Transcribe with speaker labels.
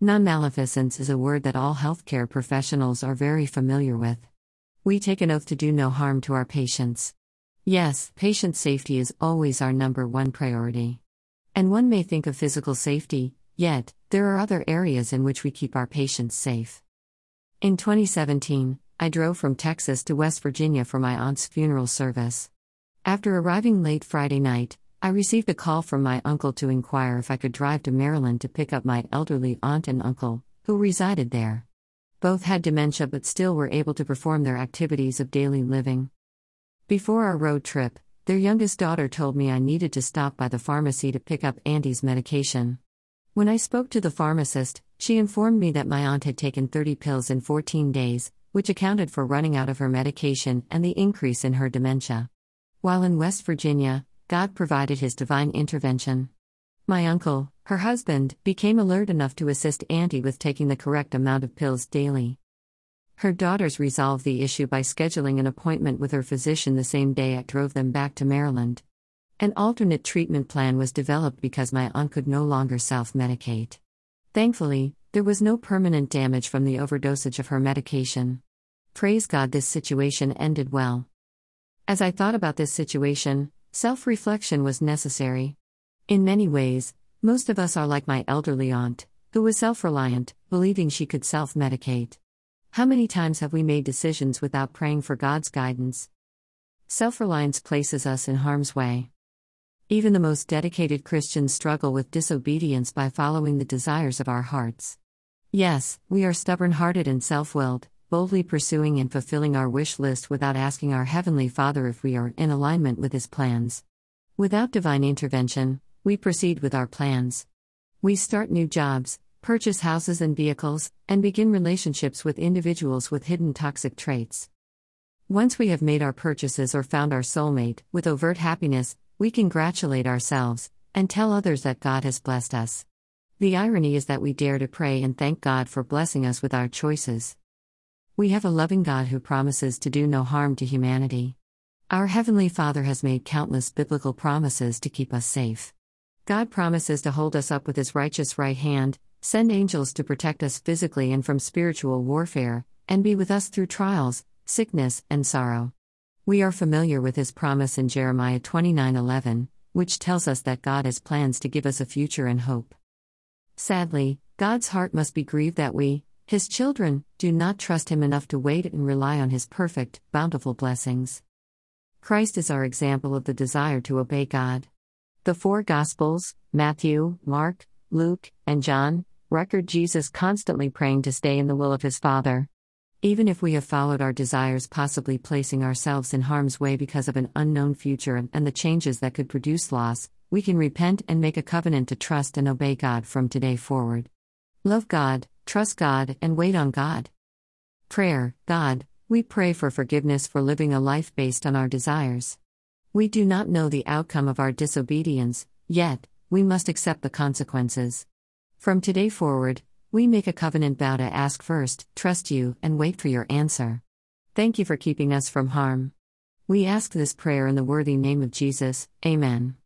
Speaker 1: Non maleficence is a word that all healthcare professionals are very familiar with. We take an oath to do no harm to our patients. Yes, patient safety is always our number one priority. And one may think of physical safety, yet, there are other areas in which we keep our patients safe. In 2017, I drove from Texas to West Virginia for my aunt's funeral service. After arriving late Friday night, I received a call from my uncle to inquire if I could drive to Maryland to pick up my elderly aunt and uncle, who resided there. Both had dementia but still were able to perform their activities of daily living. Before our road trip, their youngest daughter told me I needed to stop by the pharmacy to pick up Auntie's medication. When I spoke to the pharmacist, she informed me that my aunt had taken 30 pills in 14 days, which accounted for running out of her medication and the increase in her dementia. While in West Virginia, God provided his divine intervention. My uncle, her husband, became alert enough to assist Auntie with taking the correct amount of pills daily. Her daughters resolved the issue by scheduling an appointment with her physician the same day I drove them back to Maryland. An alternate treatment plan was developed because my aunt could no longer self medicate. Thankfully, there was no permanent damage from the overdosage of her medication. Praise God, this situation ended well. As I thought about this situation, Self reflection was necessary. In many ways, most of us are like my elderly aunt, who was self reliant, believing she could self medicate. How many times have we made decisions without praying for God's guidance? Self reliance places us in harm's way. Even the most dedicated Christians struggle with disobedience by following the desires of our hearts. Yes, we are stubborn hearted and self willed, boldly pursuing and fulfilling our wish list without asking our Heavenly Father if we are in alignment with His plans. Without divine intervention, we proceed with our plans. We start new jobs, purchase houses and vehicles, and begin relationships with individuals with hidden toxic traits. Once we have made our purchases or found our soulmate, with overt happiness, we congratulate ourselves and tell others that God has blessed us. The irony is that we dare to pray and thank God for blessing us with our choices. We have a loving God who promises to do no harm to humanity. Our Heavenly Father has made countless biblical promises to keep us safe. God promises to hold us up with His righteous right hand, send angels to protect us physically and from spiritual warfare, and be with us through trials, sickness, and sorrow. We are familiar with His promise in Jeremiah 29:11, which tells us that God has plans to give us a future and hope. Sadly, God's heart must be grieved that we, his children do not trust him enough to wait and rely on his perfect, bountiful blessings. Christ is our example of the desire to obey God. The four Gospels, Matthew, Mark, Luke, and John, record Jesus constantly praying to stay in the will of his Father. Even if we have followed our desires, possibly placing ourselves in harm's way because of an unknown future and the changes that could produce loss, we can repent and make a covenant to trust and obey God from today forward. Love God, trust God, and wait on God. Prayer God, we pray for forgiveness for living a life based on our desires. We do not know the outcome of our disobedience, yet, we must accept the consequences. From today forward, we make a covenant vow to ask first, trust you, and wait for your answer. Thank you for keeping us from harm. We ask this prayer in the worthy name of Jesus. Amen.